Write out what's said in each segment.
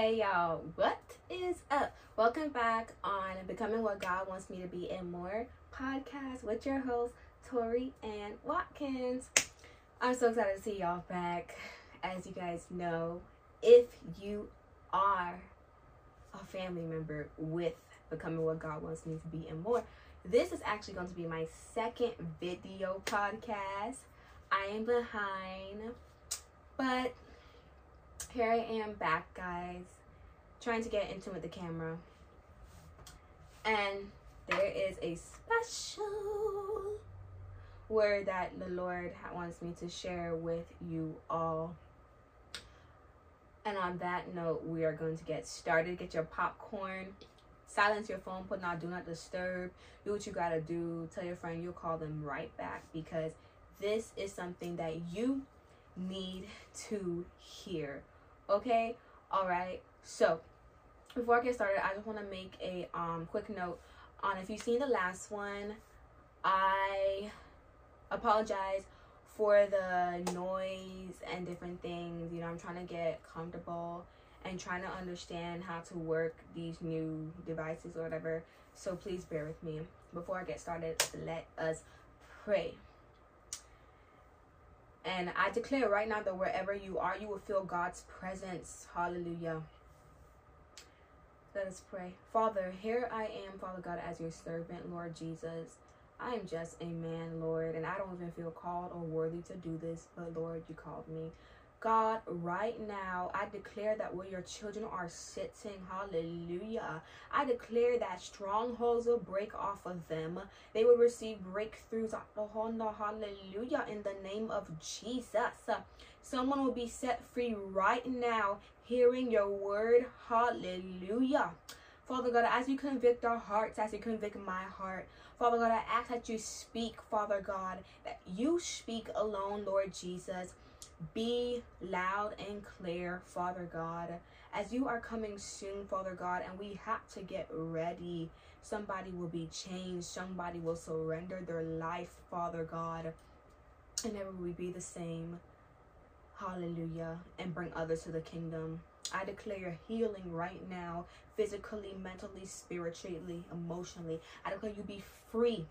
Hey y'all, what is up? Welcome back on Becoming What God Wants Me to Be and More podcast with your host, Tori and Watkins. I'm so excited to see y'all back. As you guys know, if you are a family member with Becoming What God Wants Me to Be and More, this is actually going to be my second video podcast. I am behind, but here I am back, guys, trying to get into with the camera. And there is a special word that the Lord wants me to share with you all. And on that note, we are going to get started. Get your popcorn, silence your phone, put on do not disturb, do what you gotta do, tell your friend you'll call them right back because this is something that you need to hear. Okay? Alright. So before I get started, I just want to make a um quick note on if you've seen the last one, I apologize for the noise and different things. You know, I'm trying to get comfortable and trying to understand how to work these new devices or whatever. So please bear with me. Before I get started, let us pray. And I declare right now that wherever you are, you will feel God's presence. Hallelujah. Let us pray. Father, here I am, Father God, as your servant, Lord Jesus. I am just a man, Lord, and I don't even feel called or worthy to do this, but Lord, you called me. God, right now, I declare that where your children are sitting, hallelujah. I declare that strongholds will break off of them. They will receive breakthroughs, hallelujah, in the name of Jesus. Someone will be set free right now, hearing your word, hallelujah. Father God, as you convict our hearts, as you convict my heart, Father God, I ask that you speak, Father God, that you speak alone, Lord Jesus. Be loud and clear, Father God, as you are coming soon, Father God, and we have to get ready. Somebody will be changed, somebody will surrender their life, Father God, and never will we be the same. Hallelujah, and bring others to the kingdom. I declare healing right now, physically, mentally, spiritually, emotionally. I declare you be free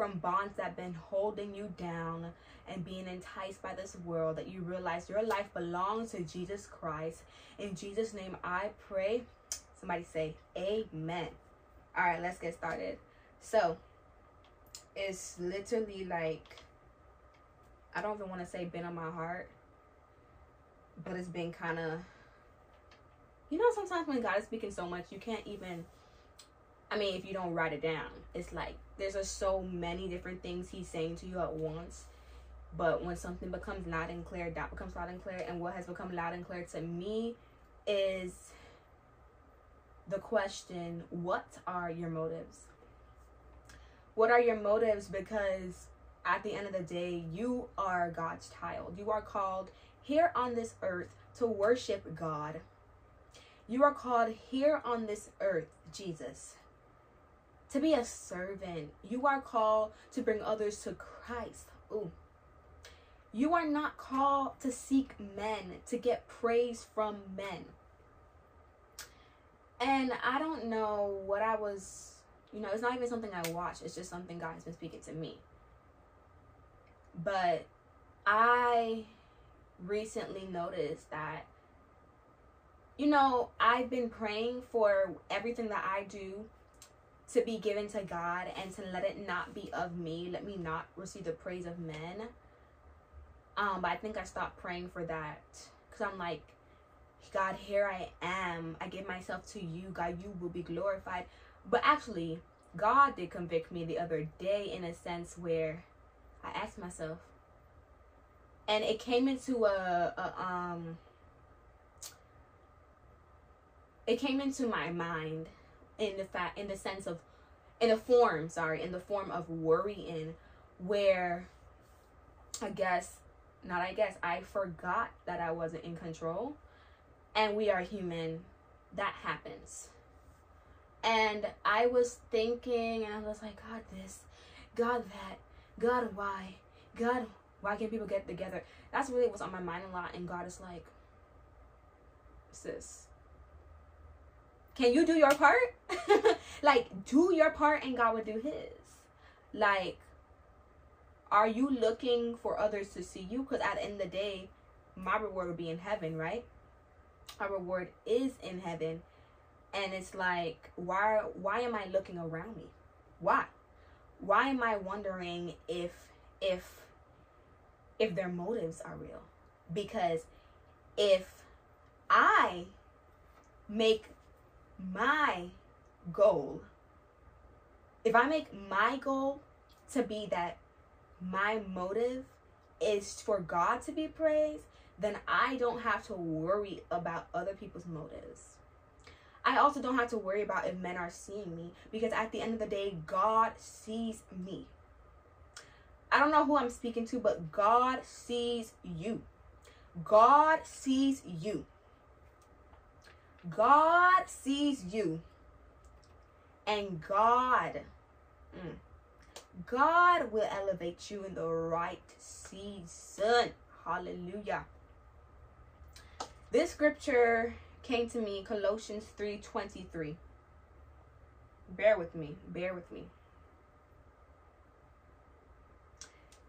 from bonds that have been holding you down and being enticed by this world, that you realize your life belongs to Jesus Christ. In Jesus' name, I pray. Somebody say, Amen. All right, let's get started. So, it's literally like, I don't even want to say been on my heart, but it's been kind of, you know, sometimes when God is speaking so much, you can't even I mean, if you don't write it down, it's like there's so many different things he's saying to you at once. But when something becomes loud and clear, that becomes loud and clear. And what has become loud and clear to me is the question what are your motives? What are your motives? Because at the end of the day, you are God's child. You are called here on this earth to worship God. You are called here on this earth, Jesus, to be a servant. You are called to bring others to Christ. Ooh. You are not called to seek men, to get praise from men. And I don't know what I was, you know, it's not even something I watch, it's just something God has been speaking to me. But I recently noticed that, you know, I've been praying for everything that I do to be given to God and to let it not be of me. Let me not receive the praise of men. Um, but I think I stopped praying for that because I'm like, God, here I am. I give myself to you. God, you will be glorified. But actually, God did convict me the other day in a sense where I asked myself, and it came into a, a um, it came into my mind in the fact in the sense of in a form sorry in the form of worrying where i guess not i guess i forgot that i wasn't in control and we are human. That happens. And i was thinking and i was like god this god that god why god why can't people get together? That's really what's on my mind a lot and god is like sis Can you do your part? like, do your part and God will do his. Like, are you looking for others to see you? Because at the end of the day, my reward will be in heaven, right? Our reward is in heaven. And it's like, why why am I looking around me? Why? Why am I wondering if if if their motives are real? Because if I make my goal, if I make my goal to be that my motive is for God to be praised, then I don't have to worry about other people's motives. I also don't have to worry about if men are seeing me because at the end of the day, God sees me. I don't know who I'm speaking to, but God sees you. God sees you. God sees you. And God, mm, God will elevate you in the right season. Hallelujah. This scripture came to me Colossians 3:23. Bear with me. Bear with me.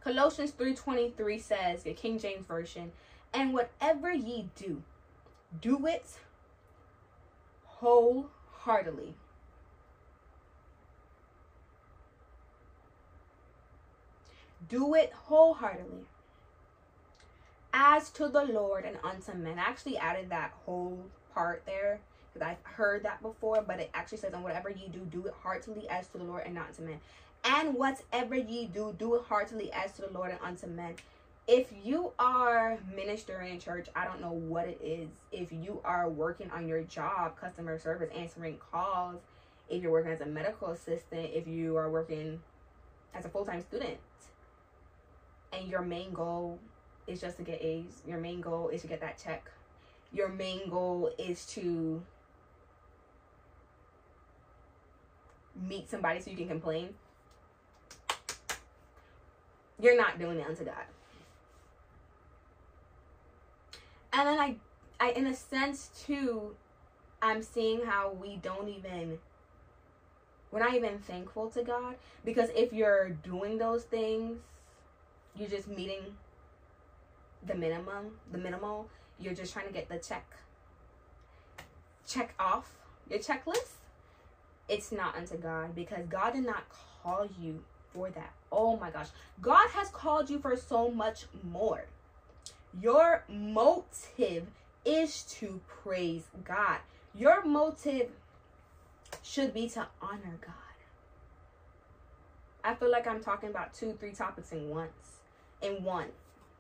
Colossians 3:23 says, the King James version, "And whatever ye do, do it wholeheartedly." Do it wholeheartedly. As to the Lord and unto men. I actually added that whole part there because I've heard that before, but it actually says, And whatever ye do, do it heartily as to the Lord and not to men. And whatever ye do, do it heartily as to the Lord and unto men. If you are ministering in church, I don't know what it is. If you are working on your job, customer service, answering calls, if you're working as a medical assistant, if you are working as a full time student, and your main goal is just to get A's, your main goal is to get that check, your main goal is to meet somebody so you can complain, you're not doing it unto God. And then I, I in a sense too, I'm seeing how we don't even we're not even thankful to God because if you're doing those things, you're just meeting the minimum, the minimal. You're just trying to get the check check off your checklist. It's not unto God because God did not call you for that. Oh my gosh. God has called you for so much more. Your motive is to praise God. Your motive should be to honor God. I feel like I'm talking about two, three topics in once. In one.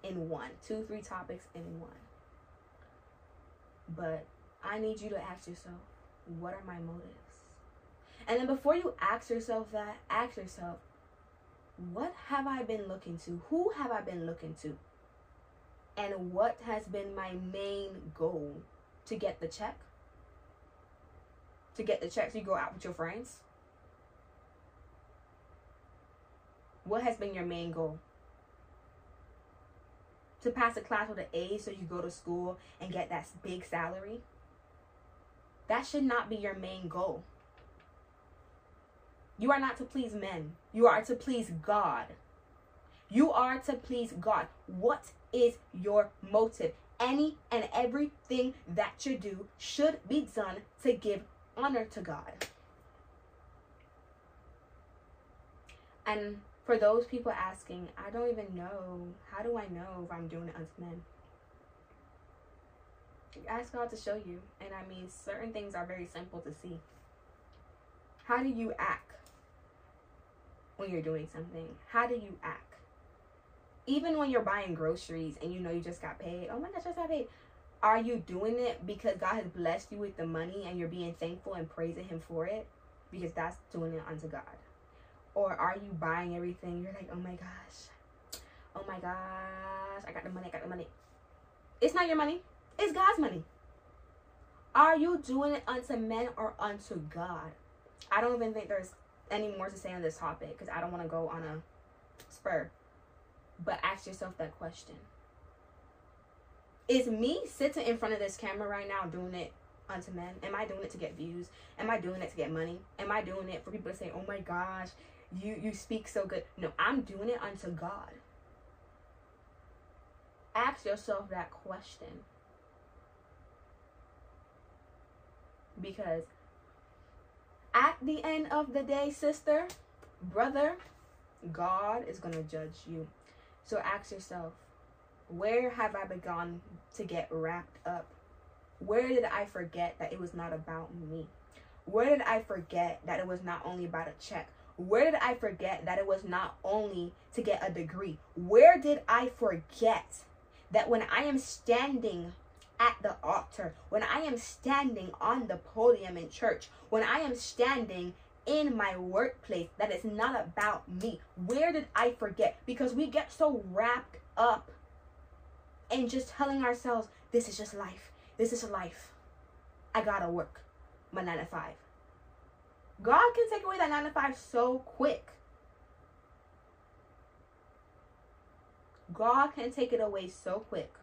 In one. Two, three topics in one. But I need you to ask yourself, what are my motives? And then before you ask yourself that, ask yourself, what have I been looking to? Who have I been looking to? And what has been my main goal? To get the check? To get the check so you go out with your friends? What has been your main goal? To pass a class with an A so you go to school and get that big salary? That should not be your main goal. You are not to please men. You are to please God. You are to please God. What is your motive? Any and everything that you do should be done to give honor to God. And for those people asking, I don't even know. How do I know if I'm doing it unto men? Ask God to show you. And I mean, certain things are very simple to see. How do you act? when you're doing something? How do you act? Even when you're buying groceries and you know you just got paid, oh my gosh, I just got paid. Are you doing it because God has blessed you with the money and you're being thankful and praising Him for it? Because that's doing it unto God. Or are you buying everything? You're like, oh my gosh, oh my gosh, I got the money, I got the money. It's not your money, it's God's money. Are you doing it unto men or unto God? I don't even think there's any more to say on this topic because I don't want to go on a spur. But ask yourself that question. Is me sitting in front of this camera right now doing it unto men? Am I doing it to get views? Am I doing it to get money? Am I doing it for people to say, "Oh my gosh, you you speak so good"? No, I'm doing it unto God. Ask yourself that question. Because at the end of the day, sister, brother, God is going to judge you. So ask yourself, where have I begun to get wrapped up? Where did I forget that it was not about me? Where did I forget that it was not only about a check? Where did I forget that it was not only to get a degree? Where did I forget that when I am standing at the altar, when I am standing on the podium in church, when I am standing in my workplace, that is not about me. Where did I forget? Because we get so wrapped up in just telling ourselves, this is just life. This is life. I gotta work my nine to five. God can take away that nine to five so quick. God can take it away so quick.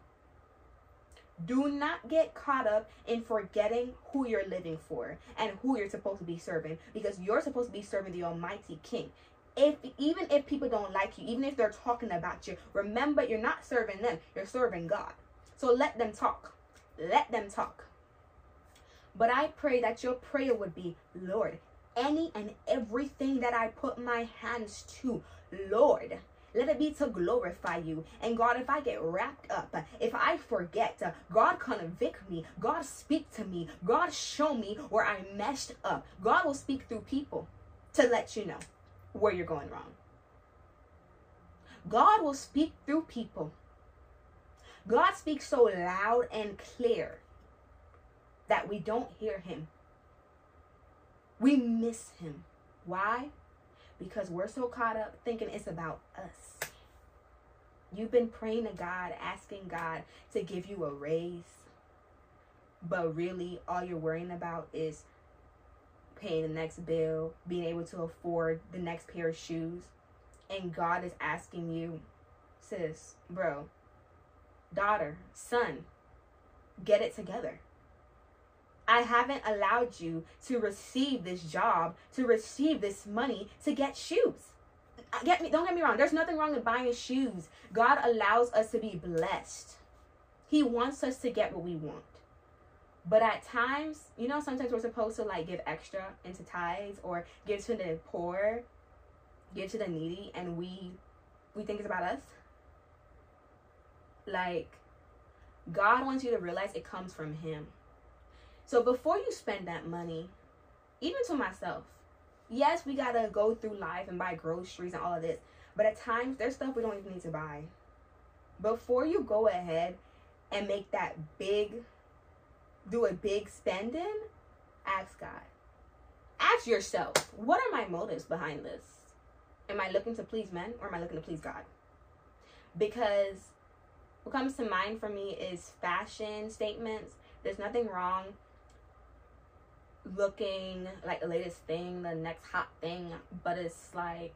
Do not get caught up in forgetting who you're living for and who you're supposed to be serving because you're supposed to be serving the Almighty King. If even if people don't like you, even if they're talking about you, remember you're not serving them, you're serving God. So let them talk. Let them talk. But I pray that your prayer would be, Lord, any and everything that I put my hands to, Lord, let it be to glorify you. And God, if I get wrapped up, if I forget, God convict me. God speak to me. God show me where I messed up. God will speak through people to let you know where you're going wrong. God will speak through people. God speaks so loud and clear that we don't hear him. We miss him. Why? Because we're so caught up thinking it's about us. You've been praying to God, asking God to give you a raise, but really all you're worrying about is paying the next bill, being able to afford the next pair of shoes. And God is asking you, sis, bro, daughter, son, get it together. I haven't allowed you to receive this job, to receive this money, to get shoes. Uh, get me don't get me wrong. There's nothing wrong with buying shoes. God allows us to be blessed. He wants us to get what we want. But at times, you know, sometimes we're supposed to like give extra into tithes or give to the poor, give to the needy, and we we think it's about us. Like God wants you to realize it comes from him. So before you spend that money, even to myself, yes, we gotta go through life and buy groceries and all of this, but at times there's stuff we don't even need to buy. Before you go ahead and make that big, do a big spending, ask God. Ask yourself, what are my motives behind this? Am I looking to please men or am I looking to please God? Because what comes to mind for me is fashion statements. There's nothing wrong looking like the latest thing, the next hot thing, but it's like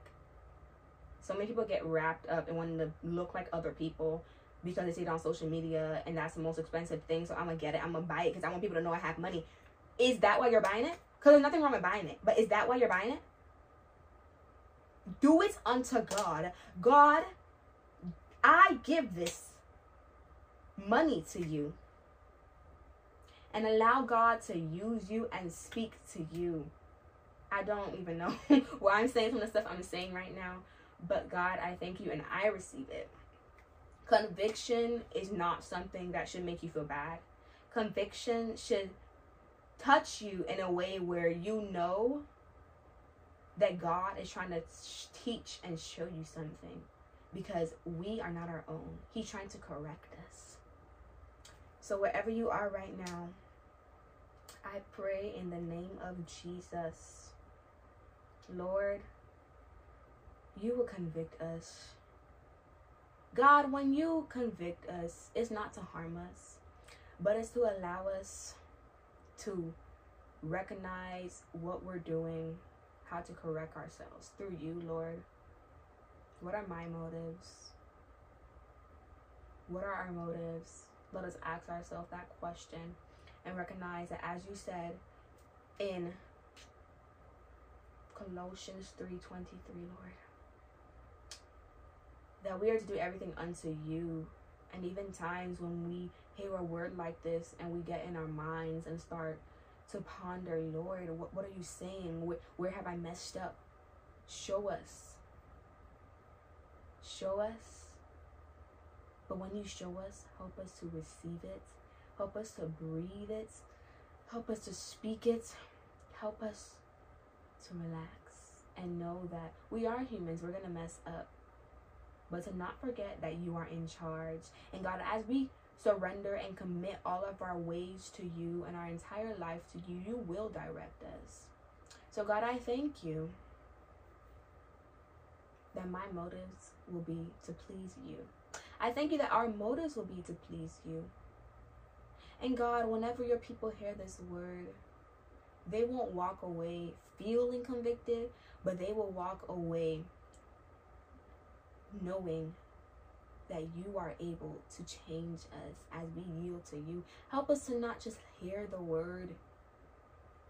so many people get wrapped up in wanting to look like other people because they see it on social media and that's the most expensive thing. So I'm gonna get it. I'm gonna buy it because I want people to know I have money. Is that why you're buying it? Because there's nothing wrong with buying it, but is that why you're buying it? Do it unto God. God, I give this money to you and allow God to use you and speak to you. I don't even know what I'm saying from the stuff I'm saying right now, but God, I thank you and I receive it. Conviction is not something that should make you feel bad. Conviction should touch you in a way where you know that God is trying to teach and show you something because we are not our own. He's trying to correct. So, wherever you are right now, I pray in the name of Jesus. Lord, you will convict us. God, when you convict us, it's not to harm us, but it's to allow us to recognize what we're doing, how to correct ourselves through you, Lord. What are my motives? What are our motives? Let us ask ourselves that question and recognize that as you said in Colossians 3:23, Lord, that we are to do everything unto you. And even times when we hear a word like this and we get in our minds and start to ponder, Lord, what, what are you saying? Where, where have I messed up? Show us. Show us. But when you show us, help us to receive it. Help us to breathe it. Help us to speak it. Help us to relax and know that we are humans. We're going to mess up. But to not forget that you are in charge. And God, as we surrender and commit all of our ways to you and our entire life to you, you will direct us. So, God, I thank you that my motives will be to please you. I thank you that our motives will be to please you. And God, whenever your people hear this word, they won't walk away feeling convicted, but they will walk away knowing that you are able to change us as we yield to you. Help us to not just hear the word,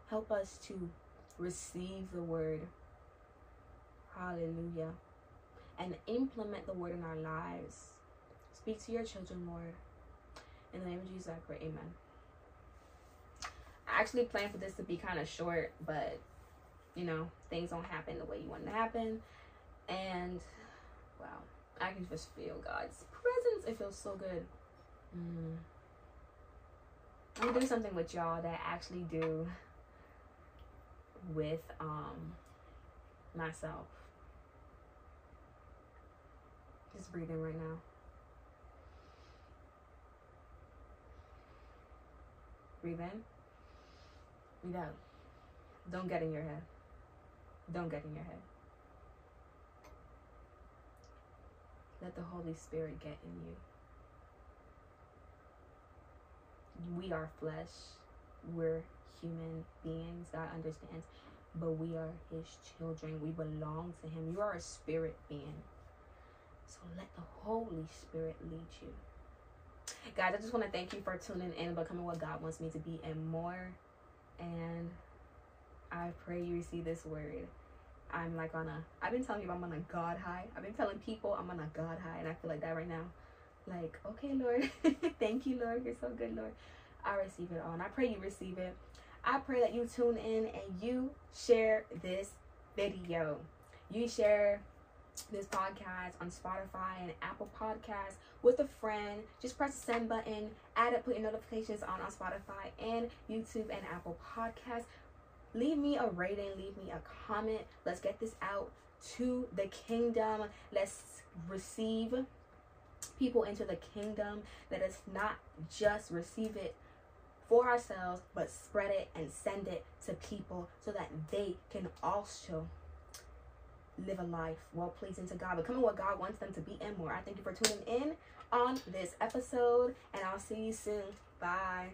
help us to receive the word. Hallelujah. And implement the word in our lives. Speak to your children, Lord. In the name of Jesus, I pray. Amen. I actually planned for this to be kind of short, but you know, things don't happen the way you want them to happen. And wow, I can just feel God's presence. It feels so good. Mm. I'm gonna do something with y'all that I actually do with um myself. Just breathing right now. Breathe in. Breathe out. Don't get in your head. Don't get in your head. Let the Holy Spirit get in you. We are flesh. We're human beings. God understands. But we are His children. We belong to Him. You are a spirit being. So let the Holy Spirit lead you. Guys, I just want to thank you for tuning in becoming what God wants me to be and more. And I pray you receive this word. I'm like on a, I've been telling you I'm on a God high. I've been telling people I'm on a God high, and I feel like that right now. Like, okay, Lord, thank you, Lord. You're so good, Lord. I receive it all, and I pray you receive it. I pray that you tune in and you share this video. You share this podcast on Spotify and Apple Podcasts with a friend. Just press the send button, add it, put your notifications on on Spotify and YouTube and Apple Podcasts leave me a rating, leave me a comment. Let's get this out to the kingdom. Let's receive people into the kingdom. Let us not just receive it for ourselves, but spread it and send it to people so that they can also live a life well pleasing to God, becoming what God wants them to be and more. I thank you for tuning in on this episode, and I'll see you soon. Bye.